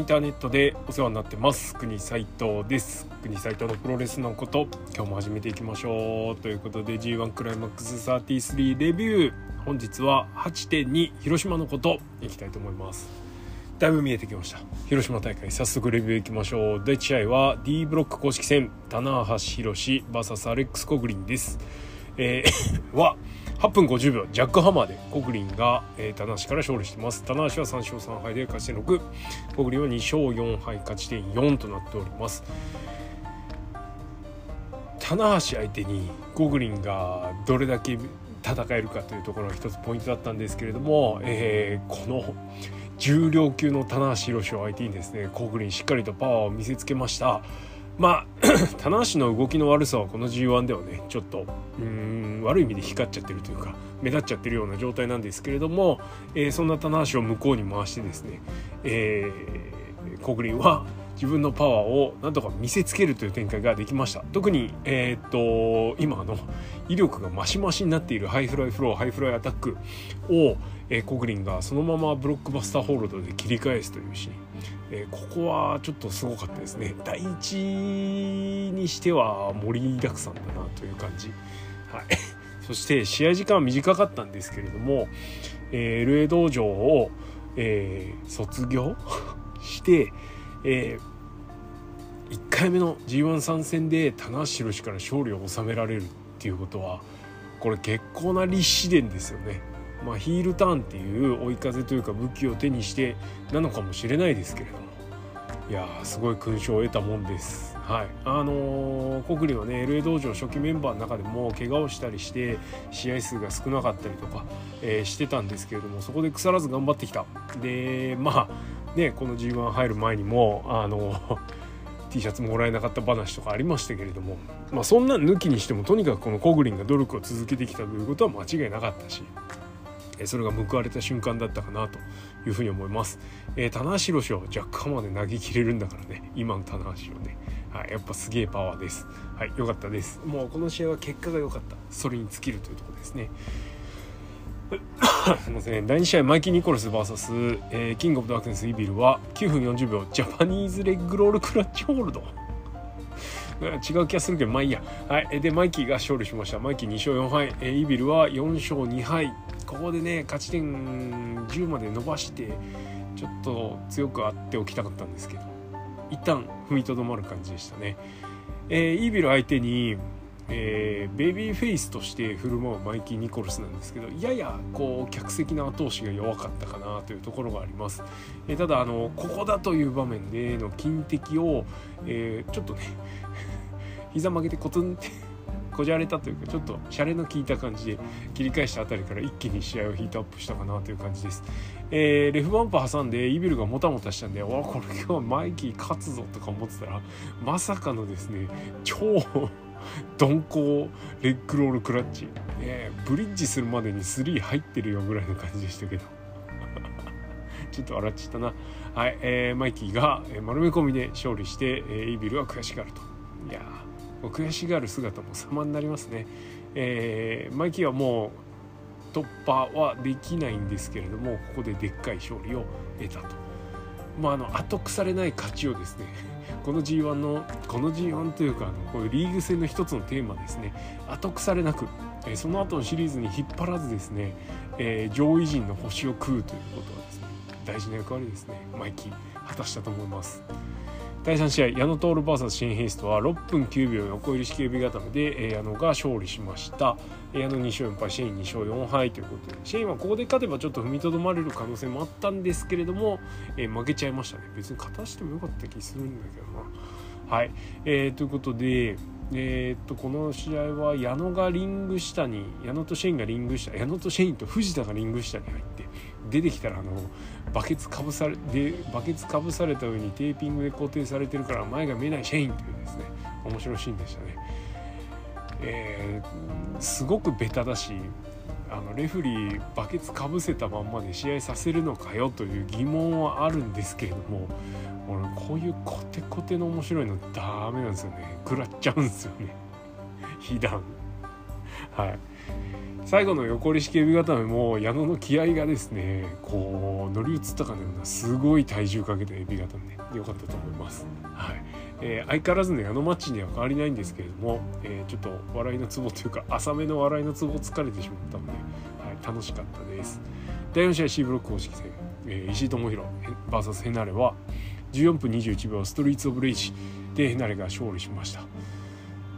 インターネットでお世話になってます。国斉藤です国斉藤のプロレスのこと。今日も始めていきましょう。ということで G1 クライマックス33レビュー本日は8.2広島のこといきたいと思いますだいぶ見えてきました。広島大会早速レビューいきましょう。第1試合は D ブロック公式戦棚橋宏 VS アレックス・コグリンです。えー は8分50秒ジャックハマーでコグリンが、えー、棚橋から勝利してます。棚橋は3勝3敗で勝ち点6コグリンは2勝4敗勝ち点4となっております。棚橋相手にコグリンがどれだけ戦えるかというところが一つポイントだったんですけれども、えー、この重量級の棚橋宏を相手にですねコグリンしっかりとパワーを見せつけました。まあ 棚橋の動きの悪さはこの G1 ではねちょっとうん悪い意味で光っちゃってるというか目立っちゃってるような状態なんですけれども、えー、そんな棚橋を向こうに回してですね、えー、コグリンは自分のパワーをなんとか見せつけるという展開ができました。特に、えー、っと今の威力がマシマシになっているハイフライフローハイフライアタックを、えー、コグリンがそのままブロックバスターホールドで切り返すというシーン、えー、ここはちょっとすごかったですね。第一にしては盛りだくさんだなという感じ。はい そして試合時間は短かったんですけれども、えー、LA 道場を、えー、卒業してえー、1回目の G1 参戦で棚橋宏から勝利を収められるっていうことはこれ結構な立志伝ですよね。まあ、ヒールターンっていう追い風というか武器を手にしてなのかもしれないですけれどもいやすごい勲章を得たもんです。はい、あのー、コクリはね LA 道場初期メンバーの中でも怪我をしたりして試合数が少なかったりとか、えー、してたんですけれどもそこで腐らず頑張ってきた。でまあねこの G1 入る前にもあの T シャツもらえなかった話とかありましたけれども、まあ、そんな抜きにしてもとにかくこのコグリンが努力を続けてきたということは間違いなかったしそれが報われた瞬間だったかなというふうに思います。えー、棚橋宏を若干まで投げ切れるんだからね今の棚橋をね、はい、やっぱすげえパワーです。はい良かったです。もうこの試合は結果が良かった。それに尽きるというところですね。すみません。第2試合マイキー・ニコルス VS、えー、キングオブ・ダークネス・イビルは9分40秒ジャパニーズレッグロールクラッチホールド。違う気がするけどまあいいや、はい、でマイキーが勝利しました。マイキー2勝4敗、えー、イビルは4勝2敗。ここでね勝ち点10まで伸ばしてちょっと強くあっておきたかったんですけど。一旦踏みとどまる感じでしたね、えー、イービル相手にえー、ベビーフェイスとして振る舞うマイキー・ニコルスなんですけどややこう客席の後押しが弱かったかなというところがあります、えー、ただあのここだという場面での金敵を、えー、ちょっとね 膝曲げてコツンって こじゃれたというかちょっとシャレの効いた感じで切り返したあたりから一気に試合をヒートアップしたかなという感じです、えー、レフバンパ挟んでイビルがもたもたしたんでわこれ今日マイキー勝つぞとか思ってたらまさかのですね超鈍行レッグロールクラッチ、ね、ブリッジするまでに3入ってるよぐらいの感じでしたけど。ちょっと笑っちゃったな。はい、えー、マイキーが丸め込みで勝利して、えー、イビルは悔しがると。いや悔しがる姿も様になりますね、えー、マイキーはもう突破はできないんですけれどもここででっかい勝利を得たと。まああの後腐れない勝ちをですね この G1 のこの G1 というかあのこういうリーグ戦の一つのテーマですね後腐れなく、え、その後のシリーズに引っ張らずですね、えー、上位陣の星を食うということはですね大事な役割ですねマイキー果たしたと思います。第3試合矢野徹 VS シェンヘイストは6分9秒横入り式指固めで矢野が勝利しました。矢野2勝4敗シェイン2勝4敗ということでシェインはここで勝てばちょっと踏みとどまれる可能性もあったんですけれども、えー、負けちゃいましたね。別に勝たしてもよかった気するんだけどな。はい、えー、ということでえー、っとこの試合は矢野がリング下に矢野とシェインがリング下矢野とシェインと藤田がリング下に入って出てきたらあのバケツかぶされでバケツかぶされた上にテーピングで固定されてるから前が見えないシェインというですね面白いシーンでしたね。えー、すごくベタだしあのレフリーバケツかぶせたまんまで試合させるのかよという疑問はあるんですけれども俺こういうコテコテの面白いのダメなんですよね。食らっちゃうんですよね。被弾はい。最後の横利式エビ固めも矢野の気合がですねこう乗り移ったかのようなすごい体重かけたエビ固めで良かったと思います。はいえー、相変わらずの矢野マッチには変わりないんですけれども、えー、ちょっと笑いのツボというか浅めの笑いのツボ疲れてしまったので、はい、楽しかったです。第4試合 C ブロック公式戦、えー、石井智弘 VS ヘナレは14分21秒ストリート・オブ・レイジでヘナレが勝利しました。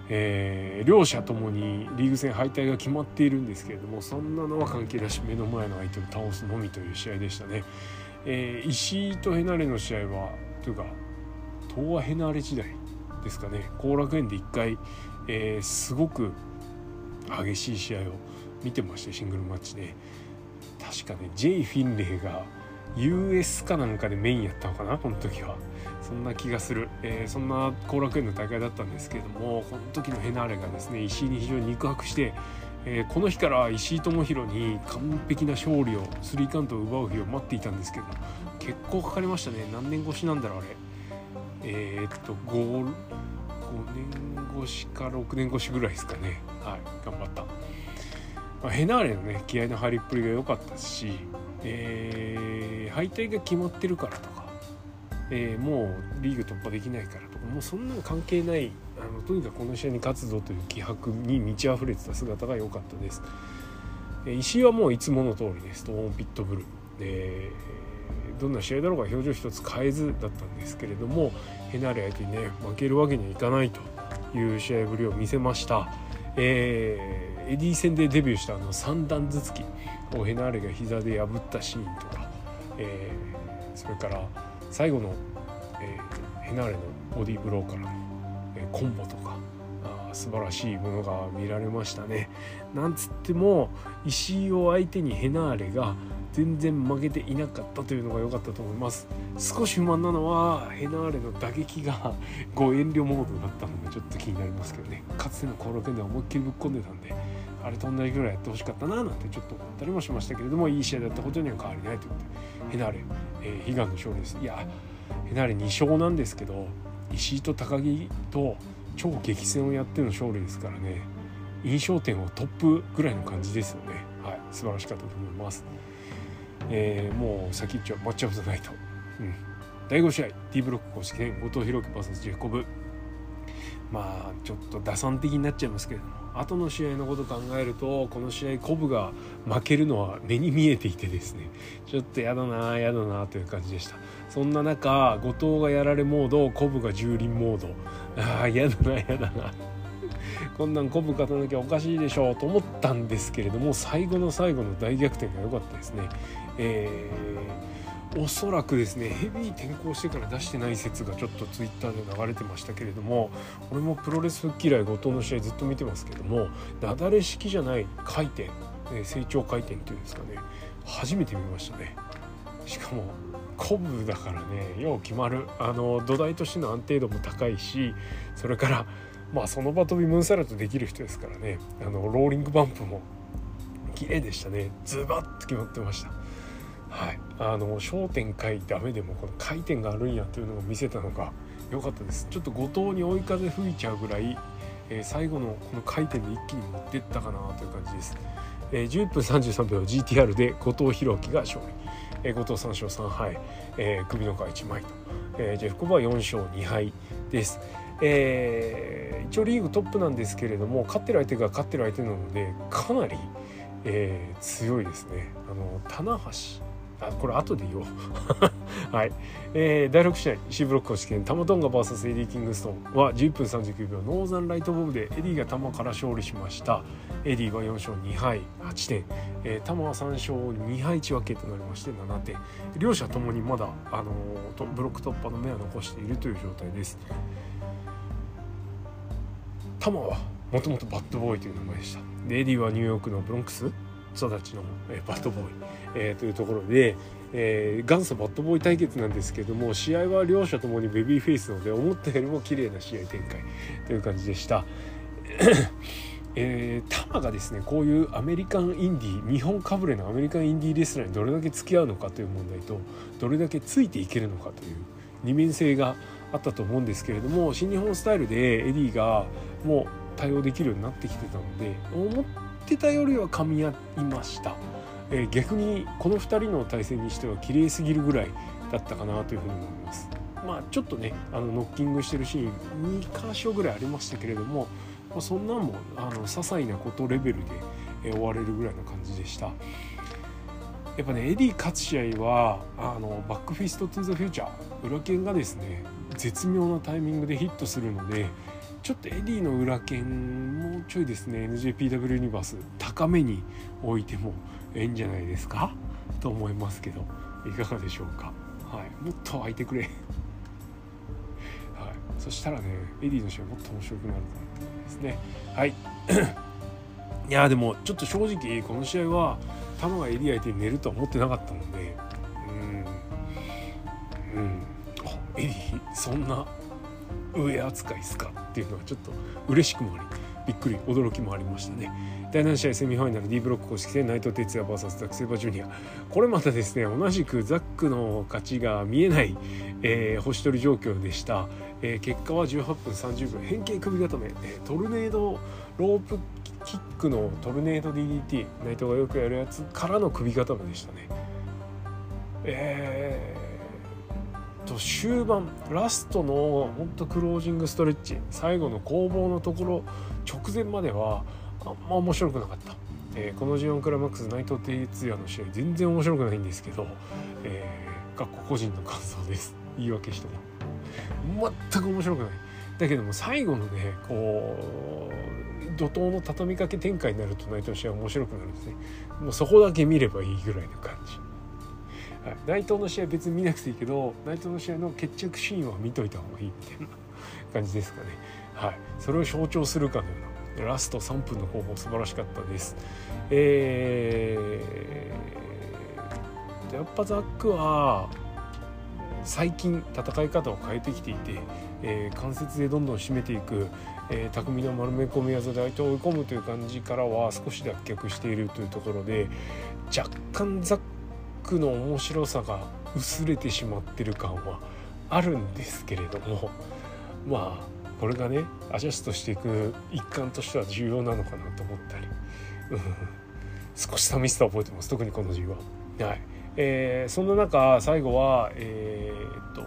えー、両者ともにリーグ戦敗退が決まっているんですけれどもそんなのは関係なし目の前の相手を倒すのみという試合でしたね、えー、石井とヘナレの試合はというか東亜ヘナレ時代ですかね。後楽園で1回、えー、すごく激しい試合を見てましてシングルマッチで。確かね J フィンレイが US かなんかでメインやったのかなこの時は。そんな気がする、えー、そんな後楽園の大会だったんですけれどもこの時のヘナーレがですね石井に非常に肉薄して、えー、この日から石井智弘に完璧な勝利をスリーカウントを奪う日を待っていたんですけど結構かかりましたね。何年越しなんだろうあれ。えー、っと 5, 5年越しか6年越しぐらいですかね。はい頑張った、まあ、ヘナーレのね気合の張りっぷりが良かったし、えー、敗退が決まってるからとかえー、もうリーグ突破できないからとかもうそんなの関係ないあのとにかくこの試合に勝つぞという気迫に満ち溢れてた姿が良かったです、えー、石井はもういつもの通りですトーンピットブルー。でどんな試合だろうが表情一つ変えずだったんですけれどもヘナレ相手にね負けるわけにはいかないという試合ぶりを見せました、えー、エディ戦でデビューしたあの三段頭突きをヘナーレが膝で破ったシーンとか、えー、それから最後の、えー、ヘナーレのボディーブローからの、えー、コンボとかあ素晴らしいものが見られましたね。なんつっても石井を相手にヘナーレが全然負けていなかったというのが良かったと思います少し不満なのはヘナーレの打撃がご遠慮モードだったのでちょっと気になりますけどねかつての後楽園では思いっきりぶっ込んでたんであれと同じぐらいやってほしかったななんてちょっと思ったりもしましたけれどもいい試合だったことには変わりないということでヘナーレ、えー、悲願の勝利です。いやヘナーレ2勝なんですけど石井と高木と超激戦をやっての勝利ですからね印象点はトップぐらいの感じですよね。はい素晴らしかったと思います、えー、もう先っちょマッチアップナイト、うん、第5試合 D ブロック公式戦後藤弘樹 VS ジェコブ。まあちょっと打算的になっちゃいますけれども。後の試合のこと考えるとこの試合コブが負けるのは目に見えていてですね。ちょっとやだなやだなという感じでした。そんな中後藤がやられモードコブが蹂躙モード。ああやだなやだな。こんなんコブ勝たなきゃおかしいでしょうと思ったんですけれども最後の最後の大逆転が良かったですね。えーおそらくですねヘビー転向してから出してない説がちょっとツイッターで流れてましたけれども俺もプロレス復帰以来後藤の試合ずっと見てますけども雪崩式じゃない回転成長回転っていうんですかね初めて見ましたね。しかもコブだからねよう決まる。あの土台としての安定度も高いしそれからまあその場飛びムーンサラトできる人ですからねあのローリングバンプも綺麗でしたね。ズバッと決まってました。はい。あの焦点回ダメでもこの回転があるんやっていうのを見せたのが良かったです。ちょっと後藤に追い風吹いちゃうぐらい、えー、最後のこの回転で一気に持ってったかなという感じです、えー、10分33秒 GTR で後藤洋央紀が勝利、えー、後藤3勝3敗、えー、首の皮1枚と、えー、ジェフコブはは4勝2敗です。えー、一応リーグトップなんですけれども勝ってる相手が勝ってる相手なのでかなり、えー、強いですね。あの棚橋。あこれ後で言おう。はい、えー、第6試合 C ブロック公式戦タマトンガ VS エディ・キングストンは11分39秒ノーザンライトボムでエディがタマから勝利しました。エディは4勝2敗8点、えー、タマは3勝2敗1分けとなりまして7点。両者ともにまだ、あのー、ブロック突破の目は残しているという状態です。タマはもともとバッドボーイという名前でした。でエディはニューヨークのブロンクス。育ちの、えー、バッドボーイ、えー、というところで、えー、元祖バッドボーイ対決なんですけども試合は両者ともにベビーフェイスなので思ったよりも綺麗な試合展開という感じでした。えー、タマがですねこういうアメリカンインディー日本かぶれのアメリカンインディーレスラーにどれだけ付き合うのかという問題とどれだけついていけるのかという二面性があったと思うんですけれども新日本スタイルでエディがもう対応できるようになってきてたので思っってたよりは噛み合いました、えー、逆にこの2人の対戦にしては綺麗すぎるぐらいだったかなというふうに思います。まあちょっとねあのノッキングしてるシーン2箇所ぐらいありましたけれども、まあ、そんなんもあの些細なことレベルで、えー、終われるぐらいの感じでした。やっぱねエディ勝つ試合はあのバックフィスト・トゥ・ザ・フューチャー裏剣がですね絶妙なタイミングでヒットするのでちょっとエディの裏拳もうちょいですね。NJPW ユニバース高めに置いてもええんじゃないですか？と思いますけど。いかがでしょうか？はい。もっと空いてくれ。はい。そしたらねエディの試合もっと面白くなるかなですね。はい。いやでもちょっと正直この試合はタマがエディ相手に寝るとは思ってなかったので。うん。うん。エディそんな上扱いですかっていうのはちょっと嬉しくもありびっくり驚きもありましたね。第7試合セミファイナル D ブロック公式戦内藤哲也 VS ザック・セイバージュニア。これまたですね同じくザックの勝ちが見えない、えー、星取り状況でした、えー、結果は18分30秒変形首固め、えー、トルネードロープキックのトルネード DDT 内藤がよくやるやつからの首固めでしたね。えーと終盤ラストのほんとクロージングストレッチ最後の攻防のところ直前まではあんま面白くなかった、えー、この G1 クライマックス内藤哲也の試合全然面白くないんですけど、えー、かっこ個人の感想です。言い訳しても全く面白くない。だけども最後のねこう怒涛の畳みかけ展開になると内藤の試合面白くなるんですね。もうそこだけ見ればいいぐらいの感じ。はい、内藤の試合別に見なくていいけど内藤の試合の決着シーンは見といた方がいいみたいな感じですかね。はい、それを象徴するかのようなラスト3分の方法素晴らしかったです。えー、やっぱザックは最近戦い方を変えてきていて、えー、関節でどんどん締めていく、えー、巧みな丸め込み技で相手を追い込むという感じからは少し脱却しているというところで若干ザックの面白さが薄れてしまってる感はあるんですけれどもまあこれがねアジャストしていく一環としては重要なのかなと思ったり、うん、少し寂しさを覚えてます。特にこの G は。はい。えー、そんな中最後は、えー、っと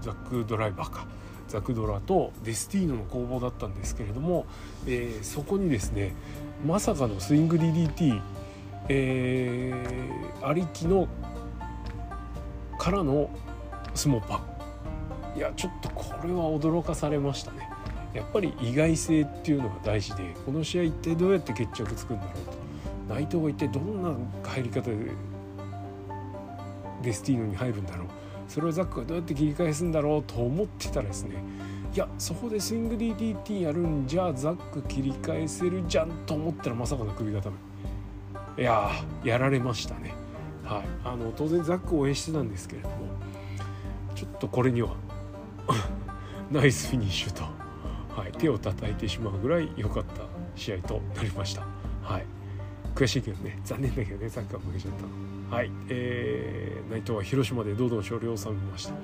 ザックドライバーか。ザクドラとデスティーノの攻防だったんですけれども、えー、そこにですねまさかのスイング DDT えー、ありきのからのスモパ。いやちょっとこれは驚かされましたね。やっぱり意外性っていうのが大事でこの試合一体どうやって決着つくんだろうと。内藤が一体どんな入り方でデスティーノに入るんだろう。それをザックがどうやって切り返すんだろうと思ってたらですね。いやそこでスイング DDT やるんじゃザック切り返せるじゃんと思ったらまさかの首固め。いややられましたね。はい、あの当然ザックを応援してたんですけれどもちょっとこれには ナイスフィニッシュと、はい、手を叩いてしまうぐらい良かった試合となりました。はい、悔しいけどね残念だけどねザックが負けちゃったの。はい、えー、内藤は広島で堂々勝利を収めました。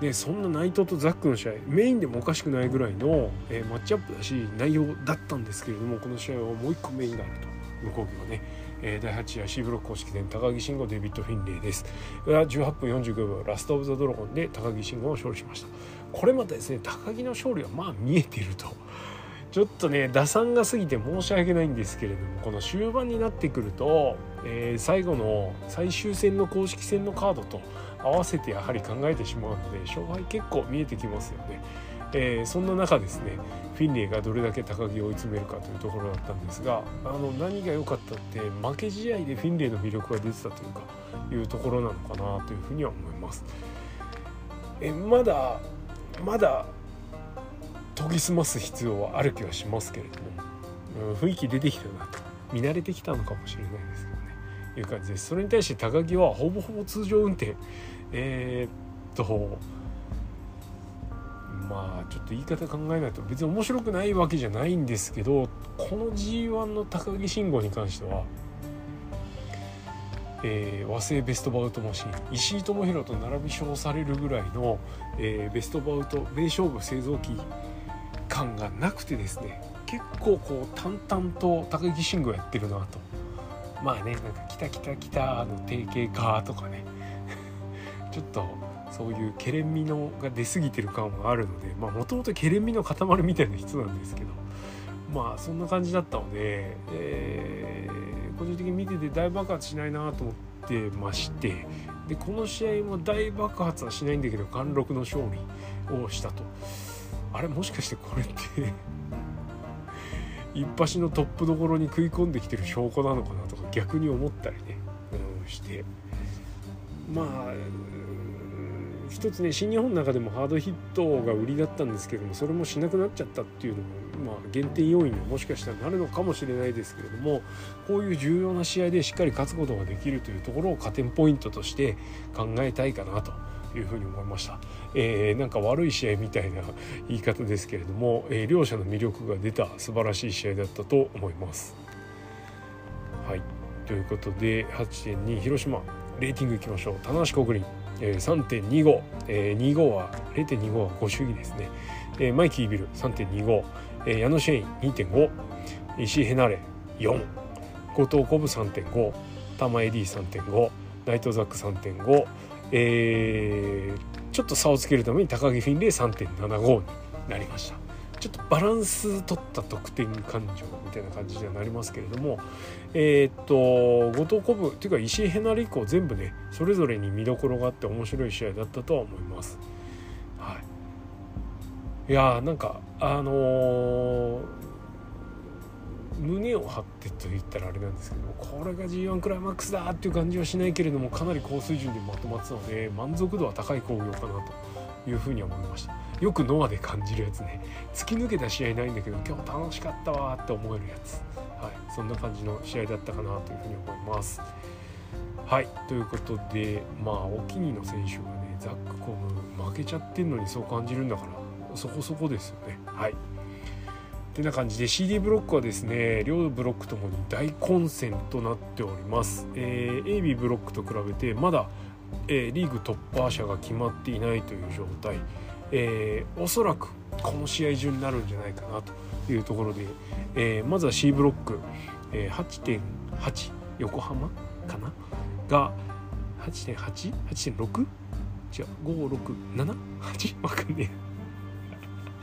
でそんな内藤とザックの試合メインでもおかしくないぐらいの、えー、マッチアップだし内容だったんですけれどもこの試合はもう一個メインがあると向こうはねえー、第8夜 C ブロック公式戦高木慎吾デビッド・フィンレイです。18分45秒ラスト・オブ・ザ・ドラゴンで高木慎吾を勝利しました。これまたですね高木の勝利はまあ見えてると。ちょっとね打算が過ぎて申し訳ないんですけれどもこの終盤になってくると、えー、最後の最終戦の公式戦のカードと合わせてやはり考えてしまうので勝敗結構見えてきますよね。えー、そんな中ですねフィンレイがどれだけ高木を追い詰めるかというところだったんですがあの何が良かったって負け試合でフィンレイの魅力が出てたというかいうところなのかなというふうには思います。えまだまだ研ぎ澄ます必要はある気はしますけれども、うん、雰囲気出てきたなと見慣れてきたのかもしれないですけどね。いう感じです。それに対して高木はほぼほぼ通常運転。えー、っとまあちょっと言い方考えないと別に面白くないわけじゃないんですけどこの G1 の高木慎吾に関しては、えー、和製ベストバウトマシン石井智弘と並び称されるぐらいの、えー、ベストバウト名勝負製造機感がなくてですね結構こう淡々と高木慎吾やってるなと。まあねなんか「来た来た来た」の定型化とかね。ちょっとそういうケレン味のが出過ぎてる感もあるのでもともとケレン味の塊みたいな人なんですけどまあそんな感じだったので、えー、個人的に見てて大爆発しないなと思ってましてでこの試合も大爆発はしないんだけど貫禄の勝利をしたと。あれもしかしてこれって 一発のトップどころに食い込んできてる証拠なのかなとか逆に思ったりね、うん、して。まあ一つね新日本の中でもハードヒットが売りだったんですけどもそれもしなくなっちゃったっていうのも、まあ、減点要因にもしかしたらなるのかもしれないですけれどもこういう重要な試合でしっかり勝つことができるというところを加点ポイントとして考えたいかなというふうに思いました、えー、なんか悪い試合みたいな言い方ですけれども、えー、両者の魅力が出た素晴らしい試合だったと思います。はい。ということで8.2広島レーティングいきましょう。棚橋国林、えー、3.25、えー、25は0.25はご主義ですね、えー、マイキービル3.25、えー、矢野シェイン2.5石井ヘナレ4後藤コブ3.5玉エディ3.5ナイトザック3.5えー、ちょっと差をつけるために高木フィンレイ3.75になりました。ちょっとバランス取った得点感情みたいな感じにはなりますけれどもえー、っと後藤古武っていうか石井ヘナリ以降全部ねそれぞれに見どころがあって面白い試合だったとは思います。はい、いやーなんかあのー、胸を張ってと言ったらあれなんですけどこれが G1 クライマックスだっていう感じはしないけれどもかなり高水準でまとまってたので満足度は高い興行かなというふうに思いました。よくノアで感じるやつね。突き抜けた試合ないんだけど今日楽しかったわって思えるやつ。はい。そんな感じの試合だったかなというふうに思います。はい。ということでまあお気に入りの選手がねザックコム負けちゃってんのにそう感じるんだからそこそこですよね。はい。てな感じで CD ブロックはですね両ブロックともに大混戦となっております、えー、AB ブロックと比べてまだ、えー、リーグ突破者が決まっていないという状態、えー、おそらくこの試合中になるんじゃないかなというところで、えー、まずは C ブロック、えー、8.8横浜かな？が 8.8?8.6? 違う 567?8? わかんねえ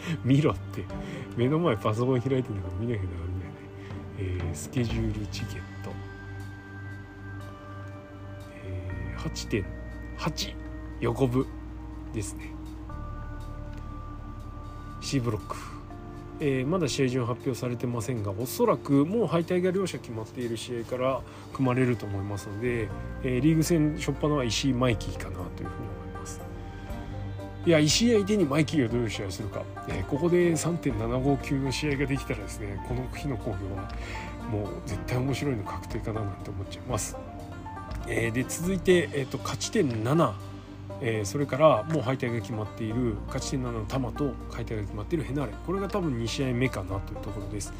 見ろって目の前パソコン開いてるのから見なきゃダメだよね、えー、スケジュールチケット、8.8横部ですね。C ブロック、えー、まだ試合順発表されてませんがおそらくもう敗退が両者決まっている試合から組まれると思いますので、えー、リーグ戦初っ端は石井マイキーかなというふうに思います。いや石井相手にマイキーがどういう試合するか、えー、ここで3.75級の試合ができたらですねこの日の興行はもう絶対面白いの確定かななんて思っちゃいます。えー、で続いて、えーと、勝ち点7、えー、それからもう敗退が決まっている勝ち点7の玉と敗退が決まっているヘナレこれが多分2試合目かなというところです。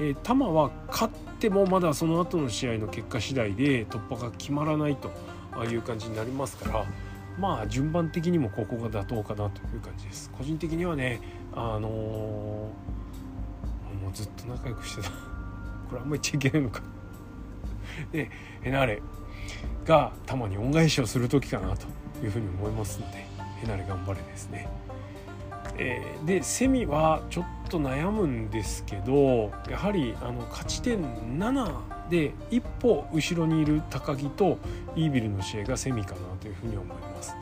えー、玉は勝ってもまだその後の試合の結果次第で突破が決まらないという感じになりますから。まあ順番的にもここが妥当かなという感じです個人的にはねあのー、もうずっと仲良くしてたこれあんま言っちゃいけないのかでヘナレがたまに恩返しをする時かなというふうに思いますのでヘナレ頑張れですね。えー、でセミはちょっと悩むんですけどやはりあの勝ち点7で一歩後ろにいる高木とイービルの試合がセミかなというふうに思います。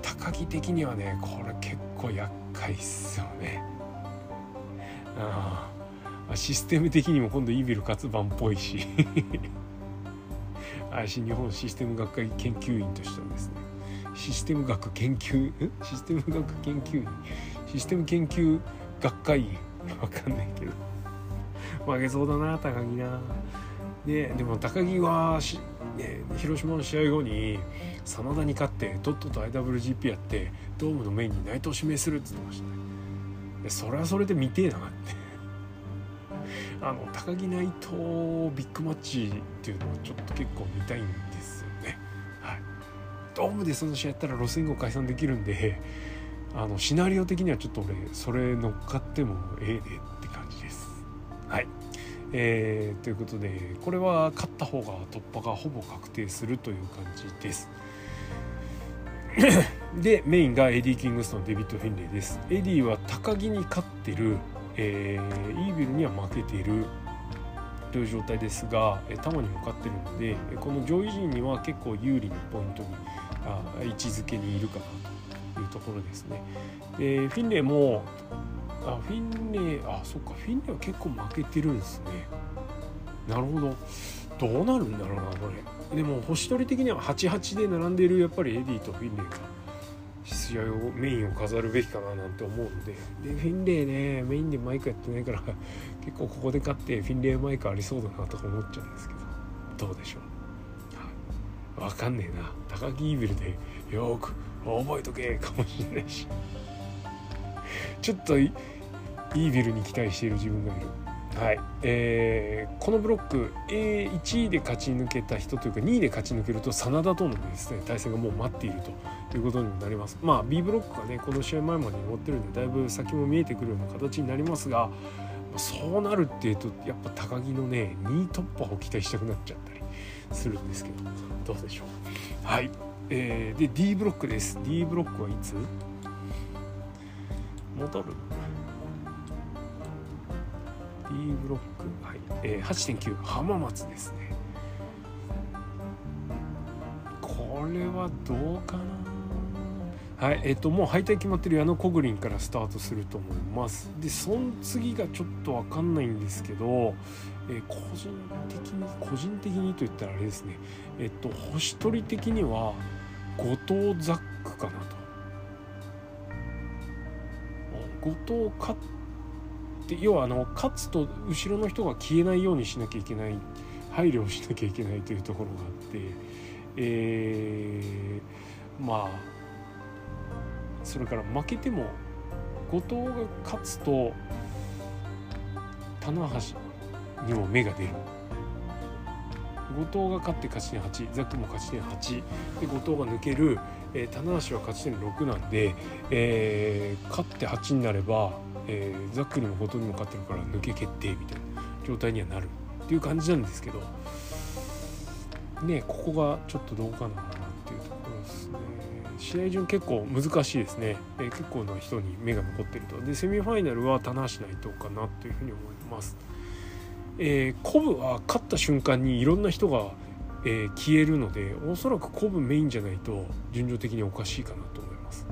高木的にはねこれ結構厄介っすよね。あシステム的にも今度イービル勝つ番っぽいし。新日本システム学会研究員としてはですねシステム学研究システム学研究員システム研究学会員わかんないけど負けそうだな高木な。ねでも高木はし、ね、広島の試合後に真田に勝ってとっとと IWGP やってドームのメインに内藤指名するっつってましたね。それはそれで見てえなって。あの高木内藤ビッグマッチっていうのはちょっと結構見たいんですよね。はい。ドームでその試合やったら路線後解散できるんであのシナリオ的にはちょっと俺それ乗っかってもええでって感じです。はい。えー、ということでこれは勝った方が突破がほぼ確定するという感じです。でメインがエディ・キングストンデビッド・フィンレイです。エディは鷹木に勝ってる、えー、イービルには負けているという状態ですがタマにも勝ってるのでこの上位陣には結構有利なポイントにあ位置づけにいるかなというところですね。でフィンレイもあフィンレイあそっかフィンレイは結構負けてるんですね。なるほど。どうなるんだろうなこれ。でも星取り的には88で並んでいるやっぱりエディとフィンレイが試合をメインを飾るべきかななんて思うんで。でフィンレイねメインでマイクやってないから 結構ここで勝ってフィンレイマイクありそうだなとか思っちゃうんですけど。どうでしょう、はい、分かんねえな。鷹木イービルでよく覚えとけかもしれないし。ちょっとイービルに期待している自分がいる。はい。えー、このブロック A1 位で勝ち抜けた人というか2位で勝ち抜けると真田とのですね対戦がもう待っているということになります。まあ B ブロックがねこの試合前までに持ってるんでだいぶ先も見えてくるような形になりますがそうなるっていうとやっぱ高木のね2位突破を期待したくなっちゃったりするんですけどどうでしょう。はい、えー、で D ブロックです。D ブロックはいつ？戻る B ブロック、はい。えー、8.9浜松ですね。これはどうかな？はいえっ、ー、ともう敗退決まってる矢野コグリンからスタートすると思います。でその次がちょっと分かんないんですけど、えー、個人的に個人的にと言ったらあれですね。えっ、と星取り的には後藤ザックかなと。後藤勝って要はあの勝つと後ろの人が消えないようにしなきゃいけない配慮をしなきゃいけないというところがあってえー、まあそれから負けても後藤が勝つと棚橋にも目が出る。後藤が勝って勝ち点8ザックも勝ち点8で後藤が抜ける、えー、棚橋は勝ち点6なんで、えー、勝って8になればえー、ザックにもほとんど勝ってるから抜け決定みたいな状態にはなるっていう感じなんですけどねここがちょっとどうかなっていうところですね。試合順結構難しいですね、えー、結構な人に目が残ってると。でセミファイナルは棚橋内藤かなというふうに思います。えー、コブは勝った瞬間にいろんな人が、えー、消えるのでおそらくコブメインじゃないと順序的におかしいかなと思います。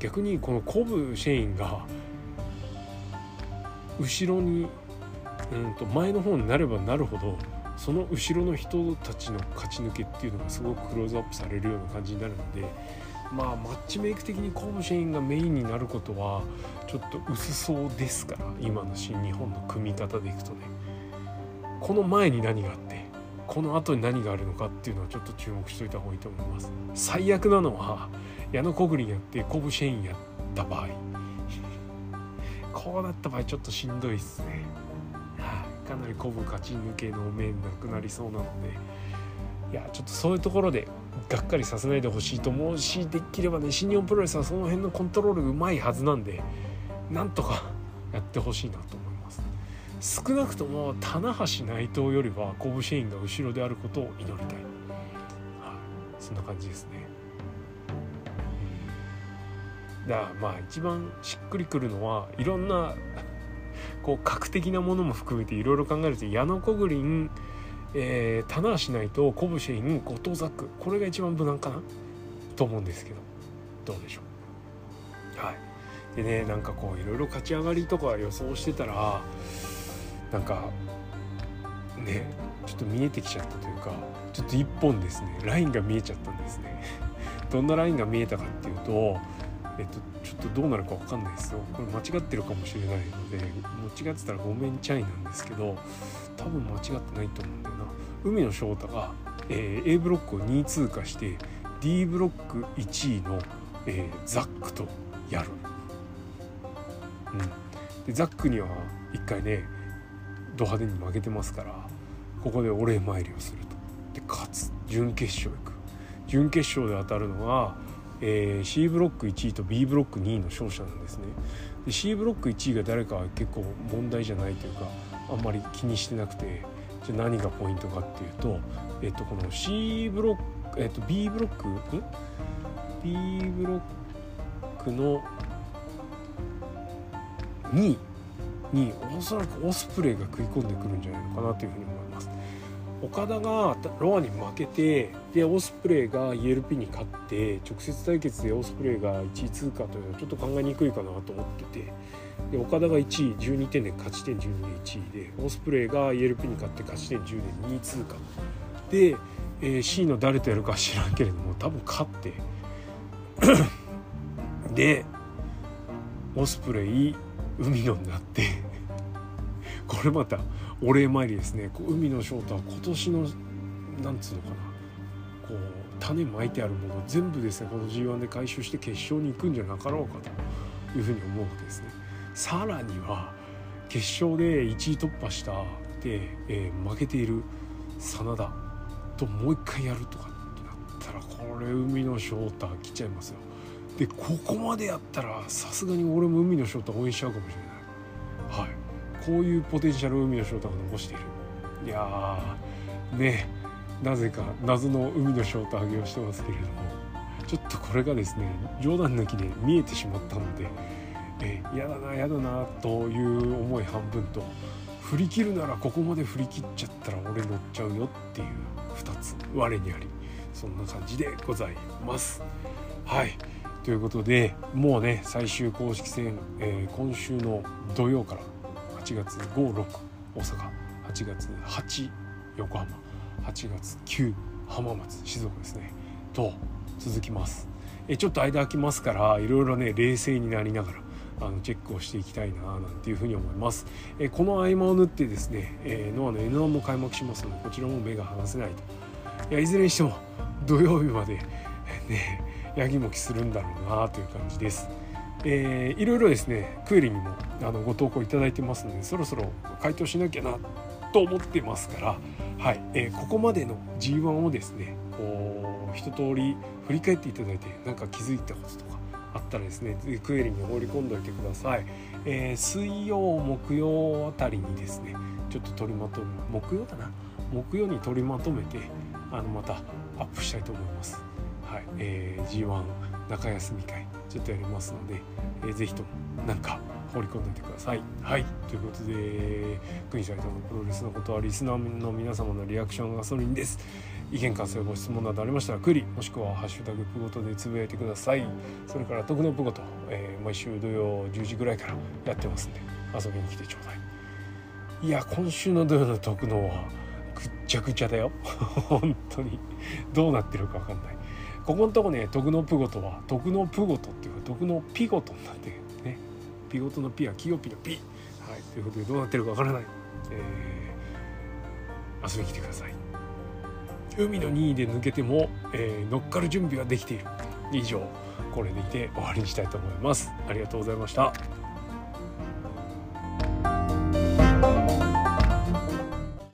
逆にこのコブシェインが後ろに、うんと前の方になればなるほどその後ろの人たちの勝ち抜けっていうのがすごくクローズアップされるような感じになるのでまあマッチメイク的にコブシェインがメインになることはちょっと薄そうですから今の新日本の組み方でいくとね。この前に何があってこの後に何があるのかっていうのはちょっと注目しといた方がいいと思います。最悪なのは矢野コグリンやってコブシェインやった場合。こうなった場合ちょっとしんどいっすね、かなりコブ勝ち抜けの面なくなりそうなので。いやちょっとそういうところでがっかりさせないでほしいと思うしできればね新日本プロレスはその辺のコントロールうまいはずなんでなんとか やってほしいなと思います。少なくとも棚橋内藤よりはコブシェインが後ろであることを祈りたい、はあ、そんな感じですね。だからまあ一番しっくりくるのはいろんな こう格的なものも含めていろいろ考えると矢野コグリン、えー、棚橋内とコブシェイン後藤ザックこれが一番無難かな？と思うんですけどどうでしょう？はい。でねなんかこういろいろ勝ち上がりとか予想してたらなんかねちょっと見えてきちゃったというかちょっと一本ですね。ラインが見えちゃったんですね。どんなラインが見えたかっていうとえっと、ちょっとどうなるか分かんないですよ。これ間違ってるかもしれないので間違ってたらごめんちゃいなんですけど多分間違ってないと思うんだよな。海野翔太が、えー、A ブロックを2位通過して D ブロック1位の、えー、ザックとやる、うん、でザックには1回ねド派手に負けてますからここでお礼参りをすると。で勝つ。準決勝行く。準決勝で当たるのはえー、C ブロック1位と B ブロック2位の勝者なんですね。で C ブロック1位が誰かは結構問題じゃないというかあんまり気にしてなくてじゃ何がポイントかっていうと、えっと、この C ブロック、えっと、B ブロックん？B ブロックの2位におそらくオスプレイが食い込んでくるんじゃないのかなというふうに思います。岡田がロアに負けてでオスプレイが ELP に勝って直接対決でオスプレイが1位通過というのはちょっと考えにくいかなと思ってて。で岡田が1位12点で勝ち点12で1位でオスプレイが ELP に勝って勝ち点10で2位通過。で、えー、C の誰とやるか知らんけれども多分勝って。でオスプレイ海野になって。これまたお礼参りですね。こう海野翔太は今年のなんつうのかな。こう種まいてあるもの全部ですねこの G1 で回収して決勝に行くんじゃなかろうかというふうに思うわけですね。さらには決勝で1位突破したで、えー、負けている真田ともう一回やるとかってなったらこれ海野翔太来ちゃいますよ。でここまでやったらさすがに俺も海野翔太応援しちゃうかもしれない。はいこういうポテンシャルを海の翔太が残しているいやねなぜか謎の海の翔太上げをしてますけれどもちょっとこれがですね冗談抜きで見えてしまったのでえ嫌だな嫌だなという思い半分と振り切るならここまで振り切っちゃったら俺乗っちゃうよっていう2つ我にありそんな感じでございます。はいということでもうね最終公式戦、えー、今週の土曜から8月56大阪8月8横浜8月9浜松静岡ですね。と続きます。えちょっと間空きますからいろいろね冷静になりながらあのチェックをしていきたいななんていうふうに思います。えこの合間を縫ってですね、えー、ノアの N1 も開幕しますのでこちらも目が離せないと。いやいずれにしても土曜日までねヤギもきするんだろうなという感じです。えー、いろいろですねクエリにもあのご投稿いただいてますのでそろそろ回答しなきゃなと思ってますから、はいえー、ここまでの G1 をですねこう一通り振り返っていただいて何か気づいたこととかあったらですねクエリに放り込んでおいてください、えー、水曜木曜あたりにですねちょっと取りまとめ木曜だな？木曜に取りまとめてあのまたアップしたいと思います。はい、えー、G1 中休み会。ちょっとやりますので、えー、ぜひともなんか放り込んでおいてください。はい。ということで国斎藤のプロレスのことはリスナーの皆様のリアクションガソリンです。意見感想ご質問などありましたらクリもしくは「ハッシュタグプゴト」でつぶやいてください。それから「徳のプゴト」えー、毎週土曜10時ぐらいからやってますんで遊びに来てちょうだい。いや今週の土曜の徳のはぐっちゃぐちゃだよ。本当に。どうなってるか分かんない。ここのとこね徳のプゴトは徳のプゴトっていうか徳のピゴトになってね。ピゴトのピはキヨピのピ。はいということでどうなってるかわからない、えー、遊びに来てください。海の2位で抜けても、えー、乗っかる準備はできている。以上これでいて終わりにしたいと思います。ありがとうございました。